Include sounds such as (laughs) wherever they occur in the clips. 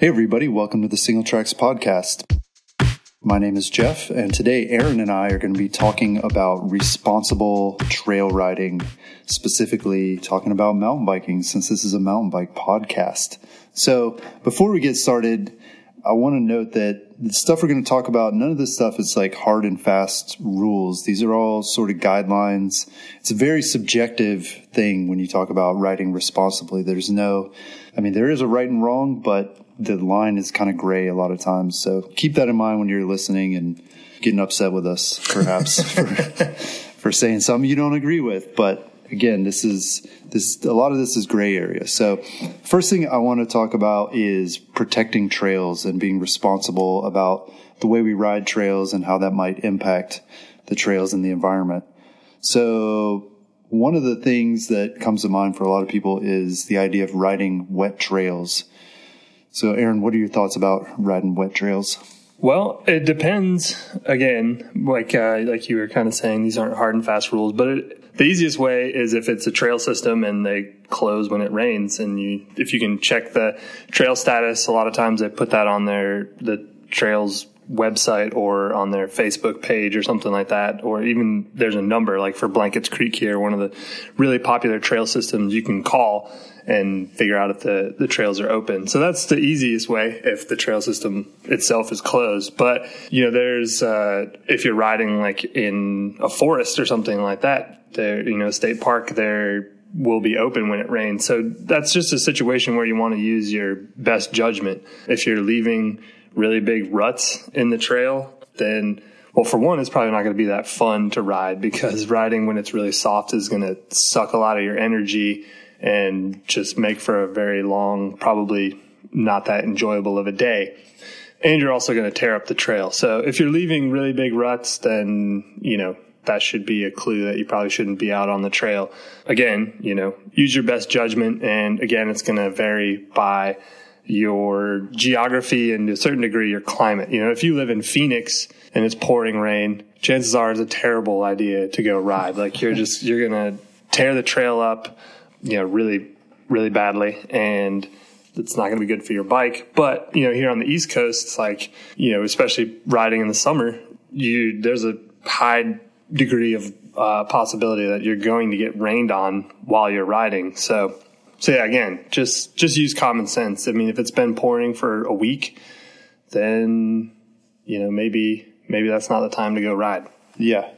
Hey, everybody, welcome to the Singletracks Podcast. My name is Jeff, and today Aaron and I are going to be talking about responsible trail riding, specifically talking about mountain biking, since this is a mountain bike podcast. So, before we get started, I want to note that the stuff we're going to talk about, none of this stuff is like hard and fast rules. These are all sort of guidelines. It's a very subjective thing when you talk about riding responsibly. There's no, I mean, there is a right and wrong, but the line is kind of gray a lot of times. So keep that in mind when you're listening and getting upset with us, perhaps (laughs) for, for saying something you don't agree with. But again, this is this a lot of this is gray area. So first thing I want to talk about is protecting trails and being responsible about the way we ride trails and how that might impact the trails and the environment. So one of the things that comes to mind for a lot of people is the idea of riding wet trails. So, Aaron, what are your thoughts about riding wet trails? Well, it depends. Again, like uh, like you were kind of saying, these aren't hard and fast rules. But it, the easiest way is if it's a trail system and they close when it rains, and you if you can check the trail status. A lot of times they put that on their the trails website or on their Facebook page or something like that, or even there's a number like for Blankets Creek here, one of the really popular trail systems you can call and figure out if the, the trails are open. So that's the easiest way if the trail system itself is closed. But, you know, there's, uh, if you're riding like in a forest or something like that, there, you know, state park, there will be open when it rains. So that's just a situation where you want to use your best judgment. If you're leaving really big ruts in the trail, then well, for one, it's probably not going to be that fun to ride because (laughs) riding when it's really soft is going to suck a lot of your energy and just make for a very long, probably not that enjoyable of a day. And you're also going to tear up the trail. So if you're leaving really big ruts, then, you know, that should be a clue that you probably shouldn't be out on the trail. Again, you know, use your best judgment. And again, it's going to vary by your geography and to a certain degree your climate. You know, if you live in Phoenix and it's pouring rain, chances are it's a terrible idea to go ride. Like you're just, (laughs) you're to tear the trail up you know, really, really badly. And it's not going to be good for your bike. But, you know, here on the East Coast, it's like, you know, especially riding in the summer, you, there's a high degree of uh, possibility that you're going to get rained on while you're riding. So, so yeah, again, just, just use common sense. I mean, if it's been pouring for a week, then, you know, maybe, maybe that's not the time to go ride. Yeah.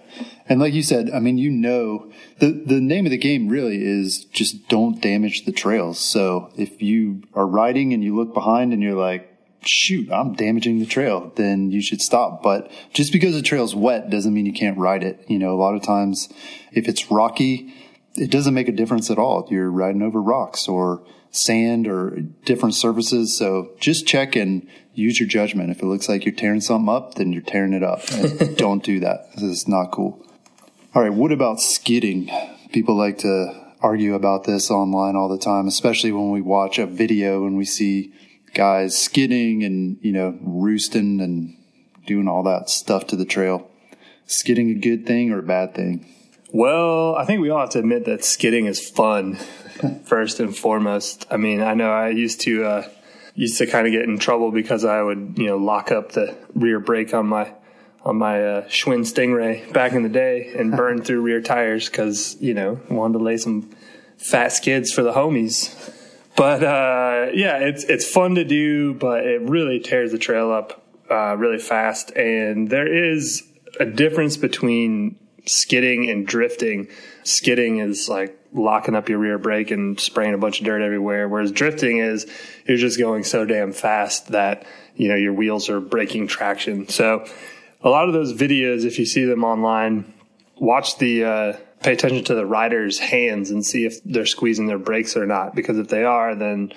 And like you said, I mean, you know, the, the name of the game really is just don't damage the trails. So if you are riding and you look behind and you're like, shoot, I'm damaging the trail, then you should stop. But just because the trail's wet doesn't mean you can't ride it. You know, a lot of times if it's rocky, it doesn't make a difference at all. If you're riding over rocks or sand or different surfaces. So just check and use your judgment. If it looks like you're tearing something up, then you're tearing it up. (laughs) don't do that. This is not cool. All right. What about skidding? People like to argue about this online all the time, especially when we watch a video and we see guys skidding and, you know, roosting and doing all that stuff to the trail. Skidding a good thing or a bad thing? Well, I think we all have to admit that skidding is fun (laughs) first and foremost. I mean, I know I used to uh, used to kind of get in trouble because I would you know lock up the rear brake on my on my uh, Schwinn Stingray back in the day and (laughs) burn through rear tires because you know wanted to lay some fat skids for the homies. But uh, yeah, it's it's fun to do, but it really tears the trail up uh, really fast, and there is a difference between skidding and drifting. Skidding is like locking up your rear brake and spraying a bunch of dirt everywhere. Whereas drifting is you're just going so damn fast that, you know, your wheels are breaking traction. So a lot of those videos, if you see them online, watch the, uh, pay attention to the rider's hands and see if they're squeezing their brakes or not. Because if they are, then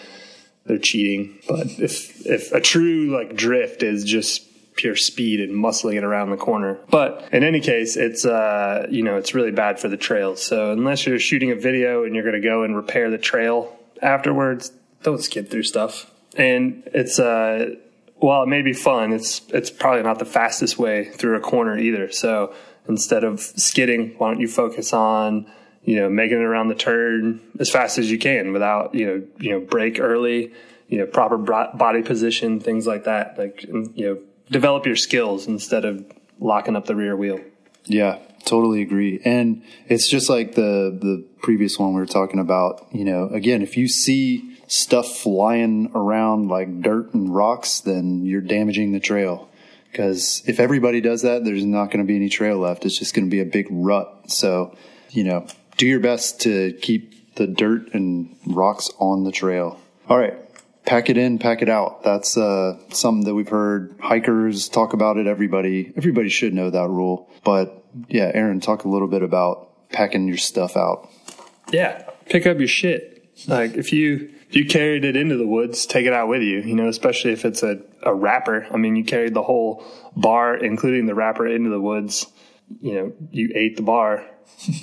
they're cheating. But if, if a true like drift is just pure speed and muscling it around the corner. But in any case, it's uh, you know it's really bad for the trails. So unless you're shooting a video and you're going to go and repair the trail afterwards, don't skid through stuff. And it's uh, while it may be fun, it's it's probably not the fastest way through a corner either. So instead of skidding, why don't you focus on you know making it around the turn as fast as you can without you know you know brake early you know, proper body position, things like that. Like, you know, develop your skills instead of locking up the rear wheel. Yeah, totally agree. And it's just like the the previous one we were talking about, you know, again, if you see stuff flying around like dirt and rocks, then you're damaging the trail. Because if everybody does that, there's not going to be any trail left. It's just going to be a big rut. So, you know, do your best to keep the dirt and rocks on the trail. All right. Pack it in, pack it out. That's uh, something that we've heard hikers talk about it. Everybody, everybody should know that rule. But yeah, Aaron, talk a little bit about packing your stuff out. Yeah, pick up your shit. Like if you if you carried it into the woods, take it out with you. You know, especially if it's a a wrapper. I mean, you carried the whole bar, including the wrapper, into the woods. You know, you ate the bar.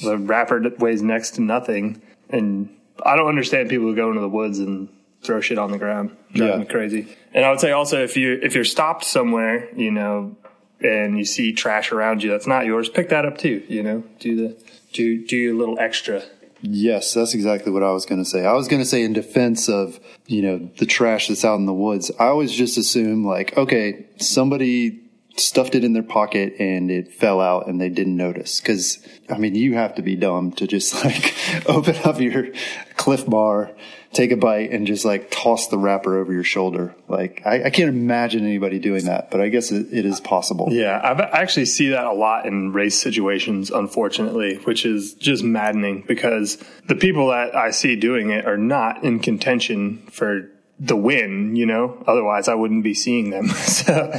the wrapper weighs next to nothing, and I don't understand people who go into the woods and throw shit on the ground. Drive yeah. me crazy. And I would say also if you if you're stopped somewhere, you know, and you see trash around you that's not yours, pick that up too. You know, do the do do your little extra. Yes, that's exactly what I was going to say. I was going to say in defense of, you know, the trash that's out in the woods. I always just assume like, okay, somebody stuffed it in their pocket and it fell out and they didn't notice. Cause I mean, you have to be dumb to just (laughs) like (laughs) open up your Clif Bar take a bite and just like toss the wrapper over your shoulder. Like I, I can't imagine anybody doing that, but I guess it, it is possible. Yeah, I've, I actually see that a lot in race situations, unfortunately, which is just maddening because the people that I see doing it are not in contention for the win. You know, otherwise I wouldn't be seeing them. (laughs) so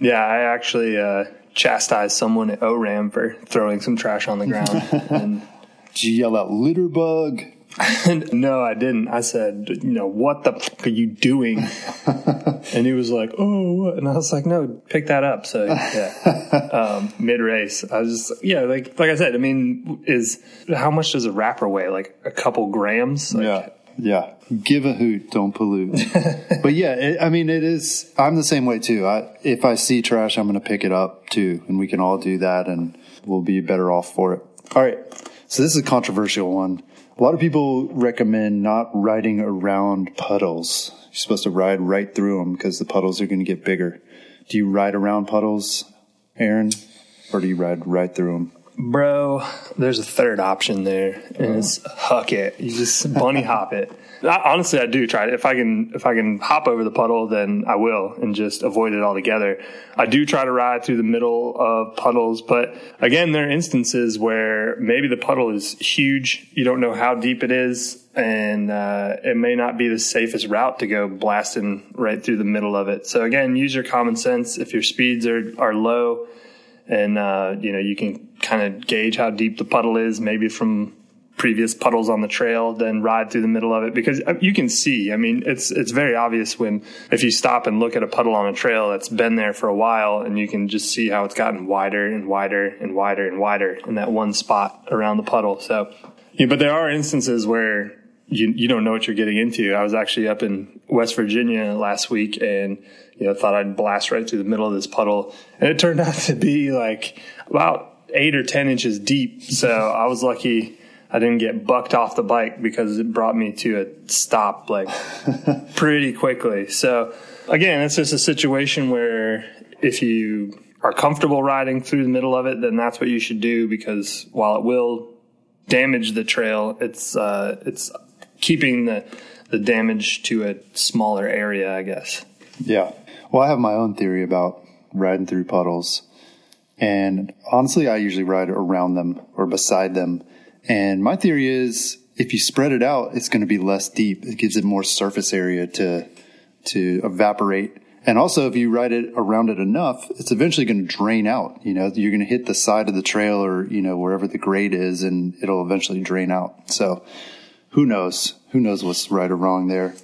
yeah, I actually uh, chastised someone at ORAMM for throwing some trash on the ground. and, (laughs) Did you yell out litter bug? (laughs) no, I didn't. I said, you know, what the fuck are you doing? (laughs) and he was like, oh, and I was like, no, pick that up. So yeah, (laughs) um, mid race, I was just, yeah, like, like I said, I mean, is how much does a wrapper weigh? Like a couple grams? Like, yeah. Yeah. Give a hoot, don't pollute. but yeah, it, I mean, it is, I'm the same way too. I, if I see trash, I'm going to pick it up too. And we can all do that and we'll be better off for it. All right. So this is a controversial one. A lot of people recommend not riding around puddles. You're supposed to ride right through them because the puddles are going to get bigger. Do you ride around puddles, Aaron, or do you ride right through them? Bro, there's a third option there, and it's huck it. You just bunny hop it. I, honestly, I do try it. If I can, if I can hop over the puddle, then I will, and just avoid it altogether. I do try to ride through the middle of puddles, but again, there are instances where maybe the puddle is huge. You don't know how deep it is, and uh, it may not be the safest route to go blasting right through the middle of it. So again, use your common sense. If your speeds are are low, and uh, you know you can kind of gauge how deep the puddle is, maybe from previous puddles on the trail, then ride through the middle of it because uh, you can see. I mean, it's it's very obvious when if you stop and look at a puddle on a trail that's been there for a while, and you can just see how it's gotten wider and wider and wider and wider in that one spot around the puddle. So, yeah, but there are instances where you you don't know what you're getting into. I was actually up in West Virginia last week and you know thought I'd blast right through the middle of this puddle and it turned (laughs) out to be like about 8 or 10 inches deep. So I was lucky I didn't get bucked off the bike because it brought me to a stop like (laughs) pretty quickly. So again, it's just a situation where if you are comfortable riding through the middle of it, then that's what you should do because while it will damage the trail, it's uh, it's keeping the the damage to a smaller area, I guess. Yeah. Well, I have my own theory about riding through puddles. And honestly, I usually ride around them or beside them. And my theory is if you spread it out, it's going to be less deep. It gives it more surface area to, to evaporate. And also, if you ride it around it enough, it's eventually going to drain out. You know, you're going to hit the side of the trail or, you know, wherever the grade is and it'll eventually drain out. So who knows? Who knows what's right or wrong there?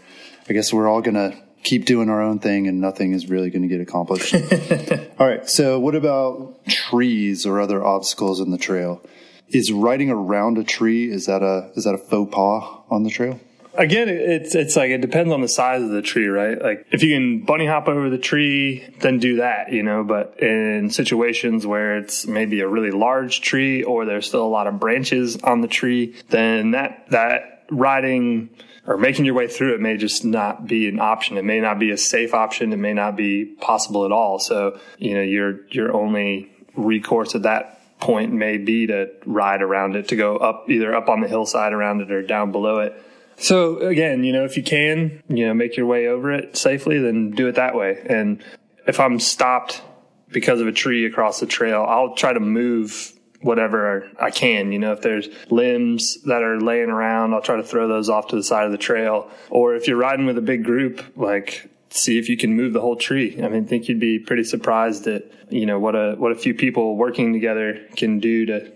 I guess we're all going to keep doing our own thing and nothing is really going to get accomplished. (laughs) all right. So what about trees or other obstacles in the trail? Is riding around a tree, is that a, is that a faux pas on the trail? Again, it's it's like it depends on the size of the tree, right? Like if you can bunny hop over the tree, then do that, you know. But in situations where it's maybe a really large tree or there's still a lot of branches on the tree, then that that riding or making your way through it may just not be an option. It may not be a safe option. It may not be possible at all. So, you know, your, your only recourse at that point may be to ride around it, to go up either up on the hillside around it or down below it. So again, you know, if you can, you know, make your way over it safely, then do it that way. And if I'm stopped because of a tree across the trail, I'll try to move whatever I can. You know, if there's limbs that are laying around, I'll try to throw those off to the side of the trail. Or if you're riding with a big group, like see if you can move the whole tree. I mean, I think you'd be pretty surprised at, you know, what a, what a few people working together can do to,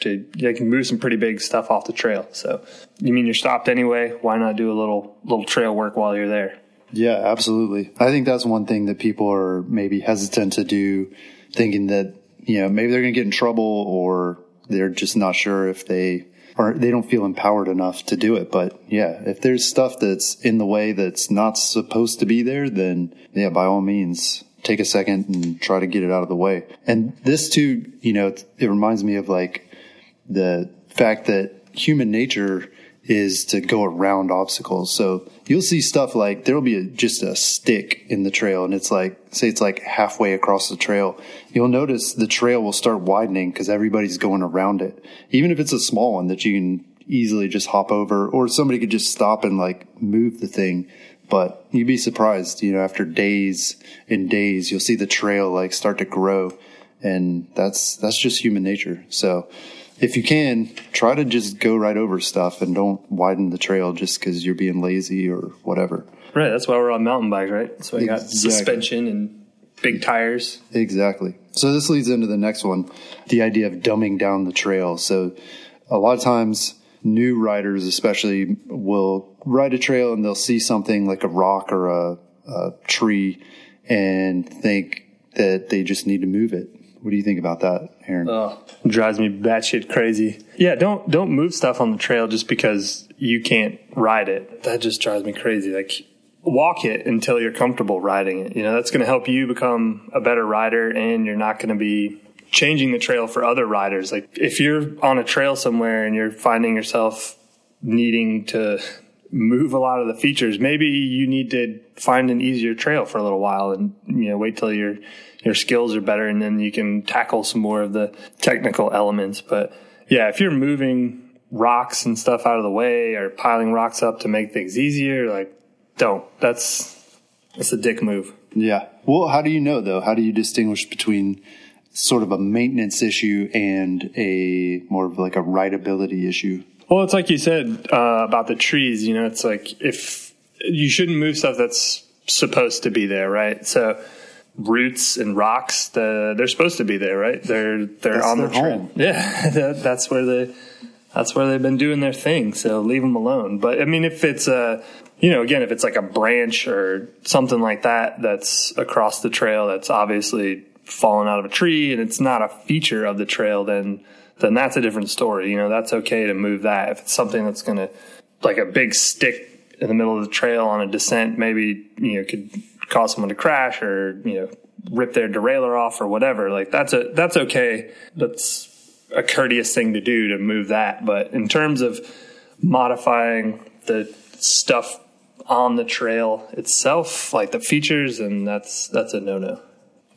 to, they can move some pretty big stuff off the trail. So you mean you're stopped anyway? Why not do a little, little trail work while you're there? Yeah, absolutely. I think that's one thing that people are maybe hesitant to do, thinking that, you know, maybe they're going to get in trouble or they're just not sure if they or they don't feel empowered enough to do it. But yeah, if there's stuff that's in the way that's not supposed to be there, then yeah, by all means, take a second and try to get it out of the way. And this too, you know, it reminds me of like the fact that human nature is to go around obstacles. So you'll see stuff like there'll be a, just a stick in the trail and it's like, say it's like halfway across the trail. You'll notice the trail will start widening because everybody's going around it. Even if it's a small one that you can easily just hop over or somebody could just stop and like move the thing. But you'd be surprised, you know, after days and days, you'll see the trail like start to grow and that's, that's just human nature. So, if you can, try to just go right over stuff and don't widen the trail just because you're being lazy or whatever. Right. That's why we're on mountain bikes, right? So we got exactly. suspension and big tires. Exactly. So this leads into the next one, the idea of dumbing down the trail. So a lot of times new riders especially will ride a trail and they'll see something like a rock or a, a tree and think that they just need to move it what do you think about that, Aaron? Oh, drives me batshit crazy. Yeah, don't don't move stuff on the trail just because you can't ride it. That just drives me crazy. Like walk it until you're comfortable riding it. You know, that's going to help you become a better rider and you're not going to be changing the trail for other riders. Like if you're on a trail somewhere and you're finding yourself needing to move a lot of the features, maybe you need to find an easier trail for a little while and you know wait till you're your skills are better and then you can tackle some more of the technical elements. But yeah, if you're moving rocks and stuff out of the way or piling rocks up to make things easier, like don't. That's that's a dick move. Yeah. Well, how do you know though? How do you distinguish between sort of a maintenance issue and a more of like a rideability issue? Well, it's like you said uh, about the trees. You know, it's like if you shouldn't move stuff that's supposed to be there, right? So roots and rocks. The, they're supposed to be there, right? They're they're that's on the home. (laughs) Yeah, that, that's where they that's where they've been doing their thing. So leave them alone. But I mean, if it's a you know, again, if it's like a branch or something like that that's across the trail that's obviously fallen out of a tree and it's not a feature of the trail, then then that's a different story. You know, that's okay to move that. If it's something that's going to like a big stick in the middle of the trail on a descent, maybe you know could cause someone to crash or you know rip their derailleur off or whatever. Like that's a that's okay. That's a courteous thing to do to move that. But in terms of modifying the stuff on the trail itself, like the features, and that's that's a no no.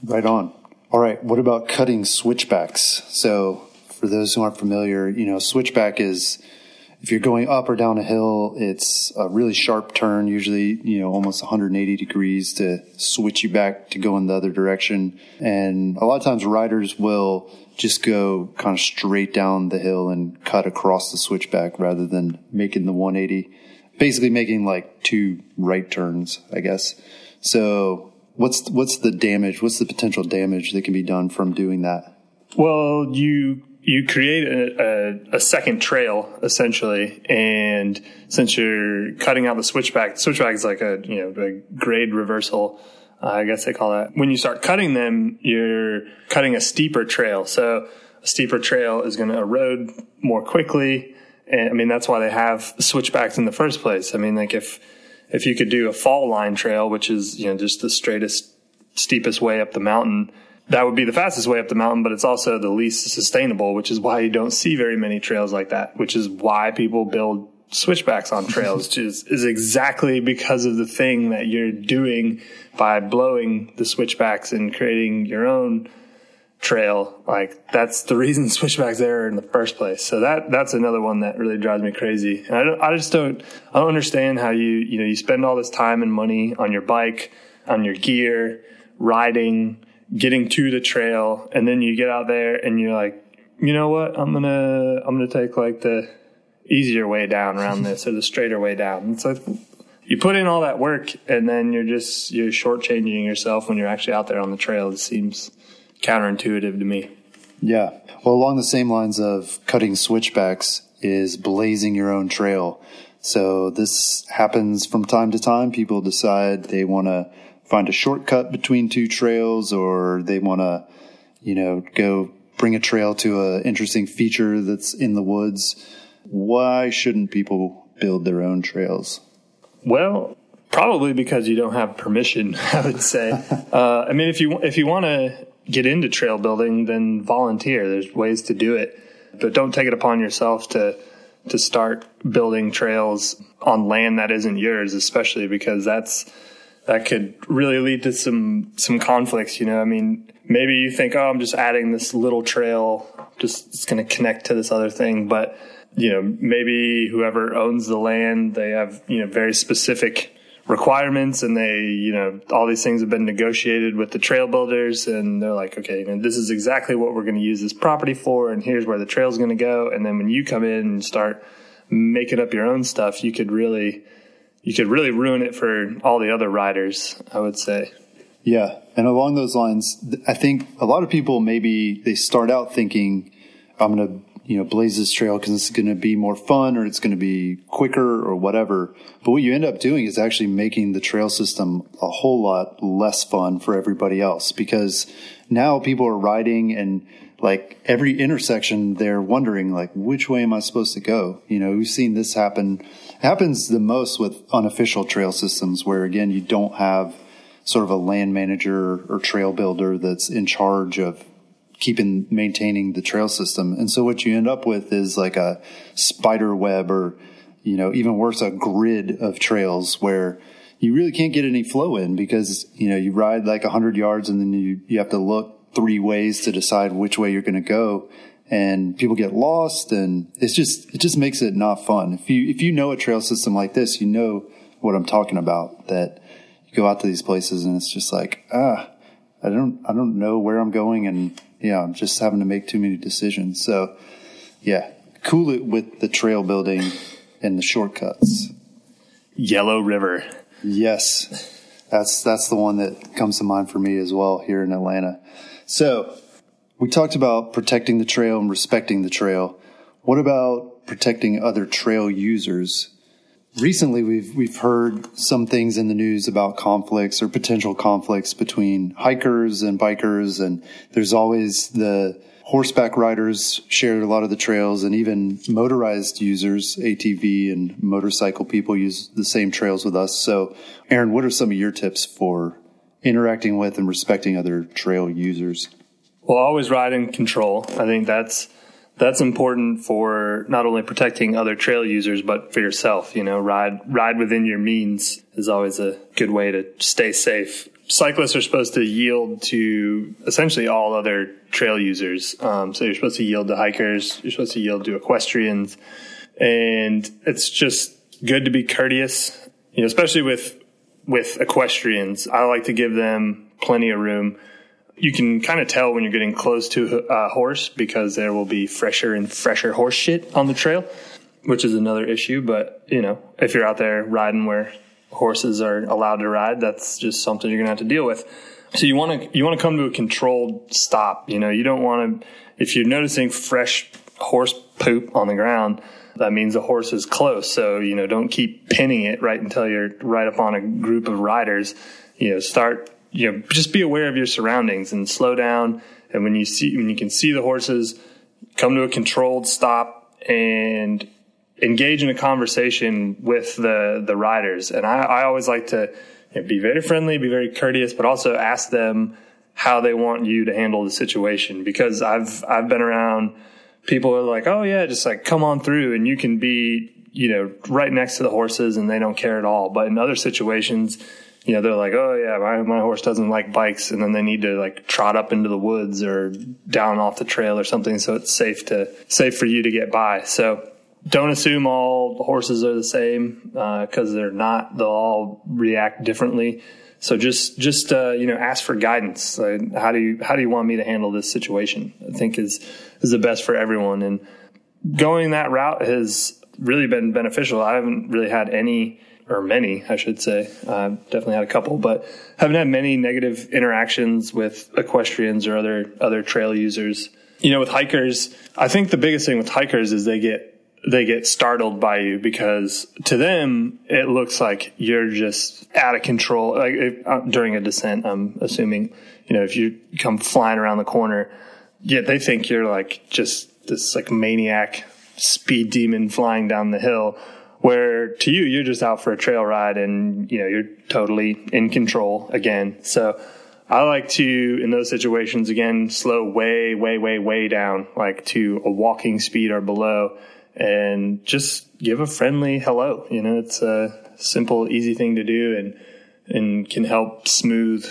Right on. All right. What about cutting switchbacks? So for those who aren't familiar, you know, switchback is if you're going up or down a hill, it's a really sharp turn, usually, you know, almost 180 degrees to switch you back to go in the other direction. And a lot of times riders will just go kind of straight down the hill and cut across the switchback rather than making the 180, basically making like two right turns, I guess. So what's, what's the damage? What's the potential damage that can be done from doing that? Well, you you create a, a, a, second trail essentially, and since you're cutting out the switchback, switchback is like a you know a grade reversal. Uh, I guess they call that. When you start cutting them, you're cutting a steeper trail. So a steeper trail is going to erode more quickly. And I mean, that's why they have switchbacks in the first place. I mean, like if, if you could do a fall line trail, which is, you know, just the straightest, steepest way up the mountain, that would be the fastest way up the mountain, but it's also the least sustainable, which is why you don't see very many trails like that, which is why people build switchbacks on trails (laughs) is, is exactly because of the thing that you're doing by blowing the switchbacks and creating your own trail. Like that's the reason (laughs) switchbacks there in the first place. So that that's another one that really drives me crazy. And I don't, I just don't I don't understand how you you know you spend all this time and money on your bike, on your gear, riding, getting to the trail, and then you get out there and you're like, you know what, I'm gonna I'm gonna take like the easier way down around this or the straighter way down. Like you put in all that work and then you're just you're shortchanging yourself when you're actually out there on the trail. It seems counterintuitive to me. Yeah. Well, along the same lines of cutting switchbacks is blazing your own trail. So this happens from time to time. People decide they want to find a shortcut between two trails or they want to, you know, go bring a trail to an interesting feature that's in the woods why shouldn't people build their own trails? Well, probably because you don't have permission. (laughs) I would say. (laughs) uh, I mean, if you if you want to get into trail building, then volunteer. There's ways to do it, but don't take it upon yourself to to start building trails on land that isn't yours, especially because that's that could really lead to some some conflicts. You know, I mean, maybe you think, oh, I'm just adding this little trail, just it's going to connect to this other thing, but you know, maybe whoever owns the land, they have, you know, very specific requirements and they, you know, all these things have been negotiated with the trail builders and they're like, okay, man, this is exactly what we're going to use this property for and here's where the trail's going to go. And then when you come in and start making up your own stuff, you could really, you could really ruin it for all the other riders, I would say. Yeah. And along those lines, I think a lot of people maybe they start out thinking, I'm going to you know, blaze this trail because it's going to be more fun or it's going to be quicker or whatever. But what you end up doing is actually making the trail system a whole lot less fun for everybody else because now people are riding and like every intersection they're wondering like which way am I supposed to go? You know, we've seen this happen happens the most with unofficial trail systems where again you don't have sort of a land manager or trail builder that's in charge of keeping maintaining the trail system. And so what you end up with is like a spider web or, you know, even worse, a grid of trails where you really can't get any flow in because, you know, you ride like a hundred yards and then you, you have to look three ways to decide which way you're going to go. And people get lost and it's just, it just makes it not fun. If you, if you know a trail system like this, you know what I'm talking about that you go out to these places and it's just like, ah, I don't, I don't know where I'm going and yeah, I'm just having to make too many decisions. So, yeah, cool it with the trail building and the shortcuts. Yellow River. Yes. That's that's the one that comes to mind for me as well here in Atlanta. So, we talked about protecting the trail and respecting the trail. What about protecting other trail users? Recently we've we've heard some things in the news about conflicts or potential conflicts between hikers and bikers and there's always the horseback riders share a lot of the trails and even motorized users ATV and motorcycle people use the same trails with us. So Aaron what are some of your tips for interacting with and respecting other trail users well always ride in control. I think that's that's important for not only protecting other trail users but for yourself you know ride ride within your means is always a good way to stay safe. Cyclists are supposed to yield to essentially all other trail users. Um, so you're supposed to yield to hikers you're supposed to yield to equestrians and it's just good to be courteous you know especially with with equestrians. I like to give them plenty of room you can kind of tell when you're getting close to a horse because there will be fresher and fresher horse shit on the trail, which is another issue. But, you know, if you're out there riding where horses are allowed to ride, that's just something you're going to have to deal with. So you want to, you want to come to a controlled stop. You know, you don't want to, if you're noticing fresh horse poop on the ground, that means the horse is close. So, you know, don't keep pinning it right until you're right up on a group of riders. You know, start you know, just be aware of your surroundings and slow down. And when you see, when you can see the horses, come to a controlled stop and engage in a conversation with the, the riders. And I, I always like to you know, be very friendly, be very courteous, but also ask them how they want you to handle the situation because I've, I've been around people are like, oh yeah, just like come on through and you can be you know, right next to the horses and they don't care at all. But in other situations, you know, they're like, oh yeah, my, my horse doesn't like bikes. And then they need to like trot up into the woods or down off the trail or something. So it's safe to, safe for you to get by. So don't assume all horses are the same, uh, cause they're not. They'll all react differently. So just, just, uh, you know, ask for guidance. Like, how do you, how do you want me to handle this situation? I think is, is the best for everyone. And going that route has really been beneficial. I haven't really had any, or many, I should say. Uh, definitely had a couple, but haven't had many negative interactions with equestrians or other other trail users. You know, with hikers, I think the biggest thing with hikers is they get they get startled by you because to them it looks like you're just out of control. Like if, uh, during a descent, I'm assuming, you know, if you come flying around the corner, yeah, they think you're like just this like maniac speed demon flying down the hill where to you you're just out for a trail ride and you know you're totally in control again. So i like to in those situations again slow way way way way down like to a walking speed or below and just give a friendly hello. You know it's a simple easy thing to do and and can help smooth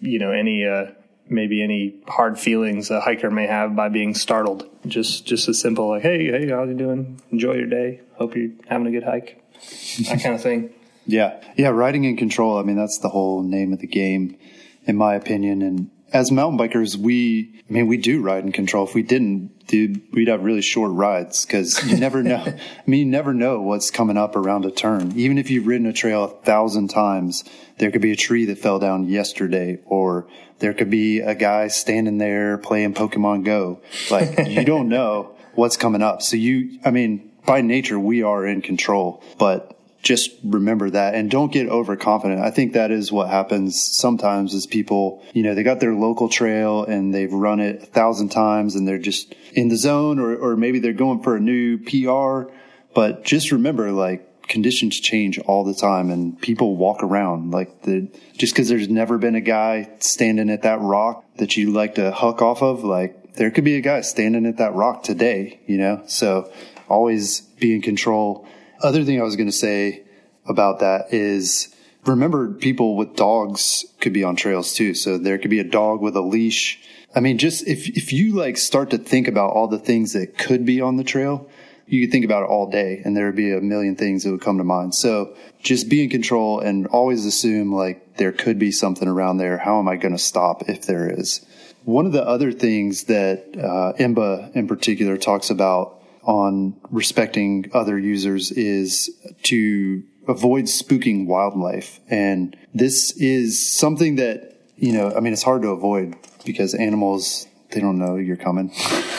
you know any uh maybe any hard feelings a hiker may have by being startled. Just just a simple like, hey, hey, how you doing? Enjoy your day. Hope you're having a good hike. (laughs) That kind of thing. Yeah, yeah, riding in control. I mean, that's the whole name of the game, in my opinion. And as mountain bikers, we, I mean, we do ride in control. If we didn't, dude, we'd have really short rides because you never (laughs) know. I mean, you never know what's coming up around a turn. Even if you've ridden a trail a thousand times, there could be a tree that fell down yesterday, or there could be a guy standing there playing Pokemon Go. Like, (laughs) you don't know what's coming up. So you, I mean, by nature, we are in control, but just remember that and don't get overconfident. I think that is what happens sometimes is people, you know, they got their local trail and they've run it a thousand times and they're just in the zone or, or maybe they're going for a new PR. But just remember, like, conditions change all the time and people walk around like the, just cause there's never been a guy standing at that rock that you like to huck off of, like there could be a guy standing at that rock today, you know? So always be in control other thing I was going to say about that is remember people with dogs could be on trails too. So there could be a dog with a leash. I mean, just if, if you like start to think about all the things that could be on the trail, you could think about it all day and there would be a million things that would come to mind. So just be in control and always assume like there could be something around there. How am I going to stop if there is? One of the other things that uh, IMBA in particular talks about on respecting other users is to avoid spooking wildlife. And this is something that, you know, I mean, it's hard to avoid because animals, they don't know you're coming.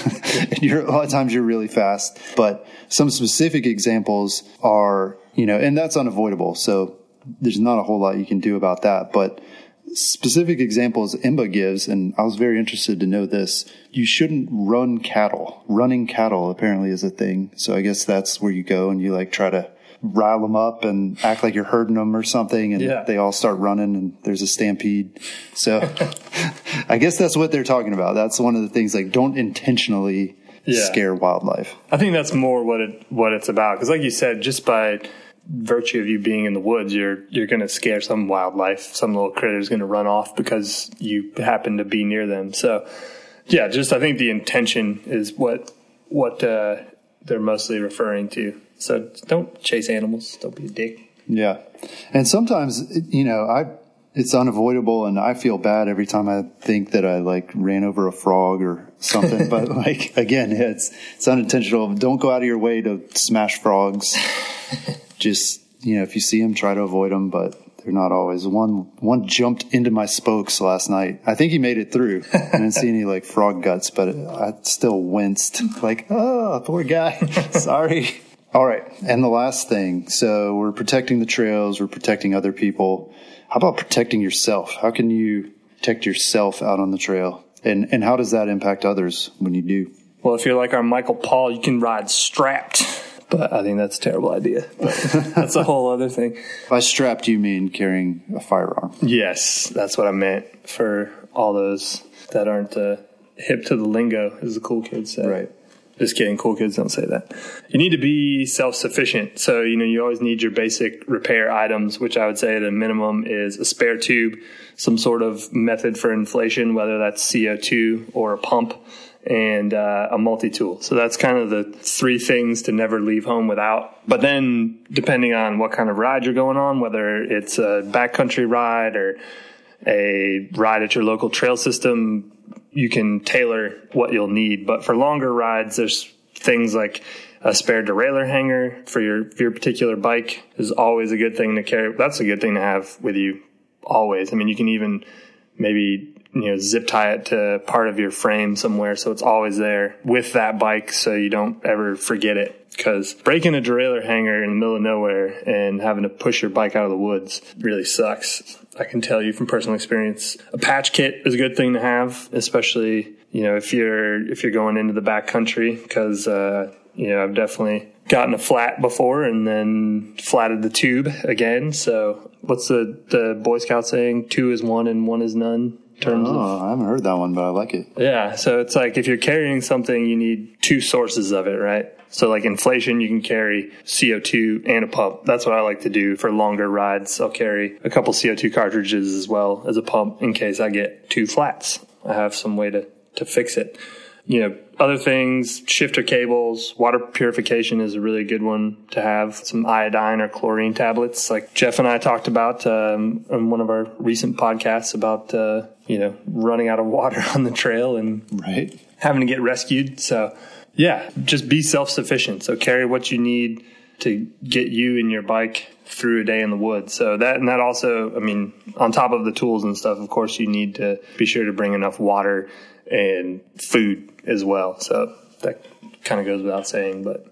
and (laughs) you're, a lot of times you're really fast. But some specific examples are, you know, and that's unavoidable. So there's not a whole lot you can do about that. But specific examples IMBA gives, and I was very interested to know this. You shouldn't run cattle. Running cattle apparently is a thing. So I guess that's where you go and you like try to rile them up and act like you're herding them or something, and yeah. they all start running and there's a stampede. So (laughs) I guess that's what they're talking about. That's one of the things like don't intentionally yeah. scare wildlife. I think that's more what it what it's about because, like you said, just by virtue of you being in the woods, you're you're going to scare some wildlife. Some little critter is going to run off because you happen to be near them. So, yeah, just I think the intention is what what uh, they're mostly referring to. So don't chase animals. Don't be a dick. Yeah, and sometimes you know I it's unavoidable and I feel bad every time I think that I like ran over a frog or something. (laughs) but like again, it's it's unintentional. Don't go out of your way to smash frogs. Just you know if you see them try to avoid them but they're not always one one jumped into my spokes last night. I think he made it through. I didn't see any like frog guts but i still winced. Like oh poor guy. (laughs) Sorry. All right. And the last thing. So we're protecting the trails. We're protecting other people. How about protecting yourself? How can you protect yourself out on the trail? And and how does that impact others when you do? Well if you're like our michael paul you can ride strapped but I think that's a terrible idea. (laughs) that's a whole other thing. By strapped, you mean carrying a firearm? Yes, that's what I meant for all those that aren't uh, hip to the lingo, as the cool kids say. Right. Just kidding. Cool kids don't say that. You need to be self sufficient. So, you know, you always need your basic repair items, which I would say at a minimum is a spare tube, some sort of method for inflation, whether that's CO2 or a pump, and uh, a multi tool. So that's kind of the three things to never leave home without. But then, depending on what kind of ride you're going on, whether it's a backcountry ride or a ride at your local trail system, you can tailor what you'll need. But for longer rides, there's things like a spare derailleur hanger for your for your particular bike is always a good thing to carry. That's a good thing to have with you always. I mean, you can even maybe you know zip tie it to part of your frame somewhere so it's always there with that bike so you don't ever forget it because breaking a derailleur hanger in the middle of nowhere and having to push your bike out of the woods really sucks. I can tell you from personal experience. A patch kit is a good thing to have, especially you know if you're if you're going into the back country because uh, you know I've definitely gotten a flat before and then flatted the tube again. So what's the the Boy Scout saying? Two is one and one is none terms oh, of. I haven't heard that one, but I like it. Yeah. So it's like if you're carrying something, you need two sources of it, right? So like inflation, you can carry CO2 and a pump. That's what I like to do for longer rides. I'll carry a couple CO2 cartridges as well as a pump in case I get two flats. I have some way to, to fix it you know, other things, shifter cables, water purification is a really good one to have. Some iodine or chlorine tablets, like Jeff and I talked about um, on one of our recent podcasts about, uh, you know, running out of water (laughs) on the trail and right. having to get rescued. So, yeah, just be self sufficient. So carry what you need to get you and your bike through a day in the woods. So that and that also, I mean, on top of the tools and stuff, of course, you need to be sure to bring enough water and food as well. So that kind of goes without saying, but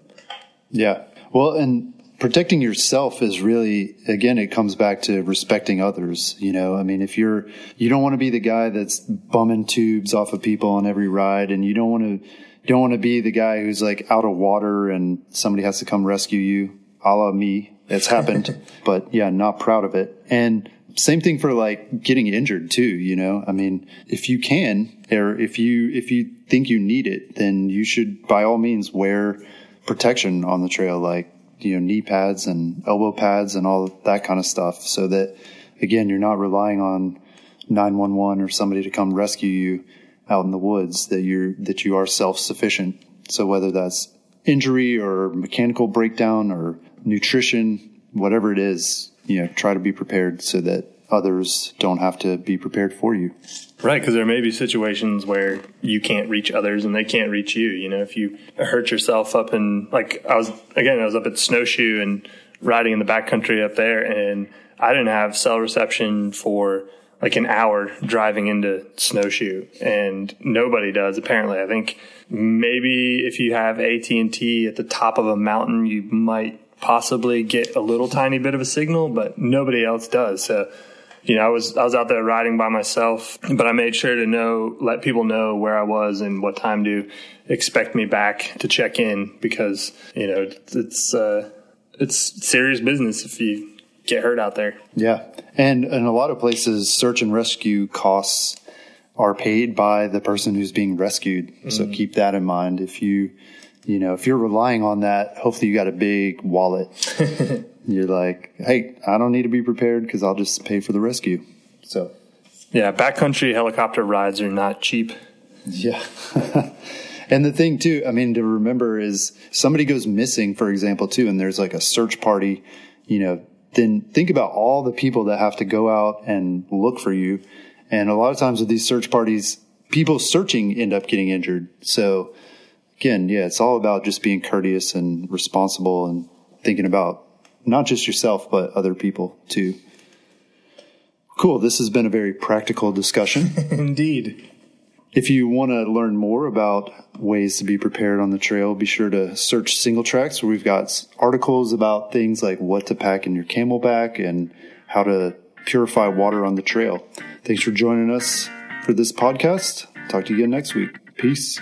yeah. Well, and protecting yourself is really again it comes back to respecting others you know i mean if you're you don't want to be the guy that's bumming tubes off of people on every ride and you don't want to you don't want to be the guy who's like out of water and somebody has to come rescue you a la me it's happened (laughs) but yeah not proud of it and same thing for like getting injured too, you know? I mean, if you can, or if you, if you think you need it, then you should by all means wear protection on the trail, like, you know, knee pads and elbow pads and all that kind of stuff so that again, you're not relying on 911 or somebody to come rescue you out in the woods, that you're, that you are self sufficient. So whether that's injury or mechanical breakdown or nutrition, whatever it is, you know, try to be prepared so that others don't have to be prepared for you. Right, because there may be situations where you can't reach others and they can't reach you. You know, if you hurt yourself up in, like, I was, again, I was up at Snowshoe and riding in the backcountry up there, and I didn't have cell reception for like an hour driving into Snowshoe, and nobody does apparently. I think maybe if you have AT and T at the top of a mountain, you might possibly get a little tiny bit of a signal, but nobody else does. So, you know, I was I was out there riding by myself, but I made sure to know, let people know where I was and what time to expect me back to check in because you know it's uh, it's serious business if you get hurt out there. Yeah, and in a lot of places, search and rescue costs are paid by the person who's being rescued. Mm-hmm. So keep that in mind if you you know, if you're relying on that, hopefully you got a big wallet. (laughs) you're like, hey, I don't need to be prepared because I'll just pay for the rescue. So, yeah, backcountry helicopter rides are not cheap. Yeah. (laughs) and the thing too, I mean, to remember is somebody goes missing, for example, too, and there's like a search party, you know, then think about all the people that have to go out and look for you. And a lot of times with these search parties, people searching end up getting injured. So, again, yeah, it's all about just being courteous and responsible and thinking about not just yourself, but other people too. Cool. This has been a very practical discussion. (laughs) Indeed. If you want to learn more about ways to be prepared on the trail, be sure to search Singletracks where we've got articles about things like what to pack in your CamelBak and how to purify water on the trail. Thanks for joining us for this podcast. Talk to you again next week. Peace.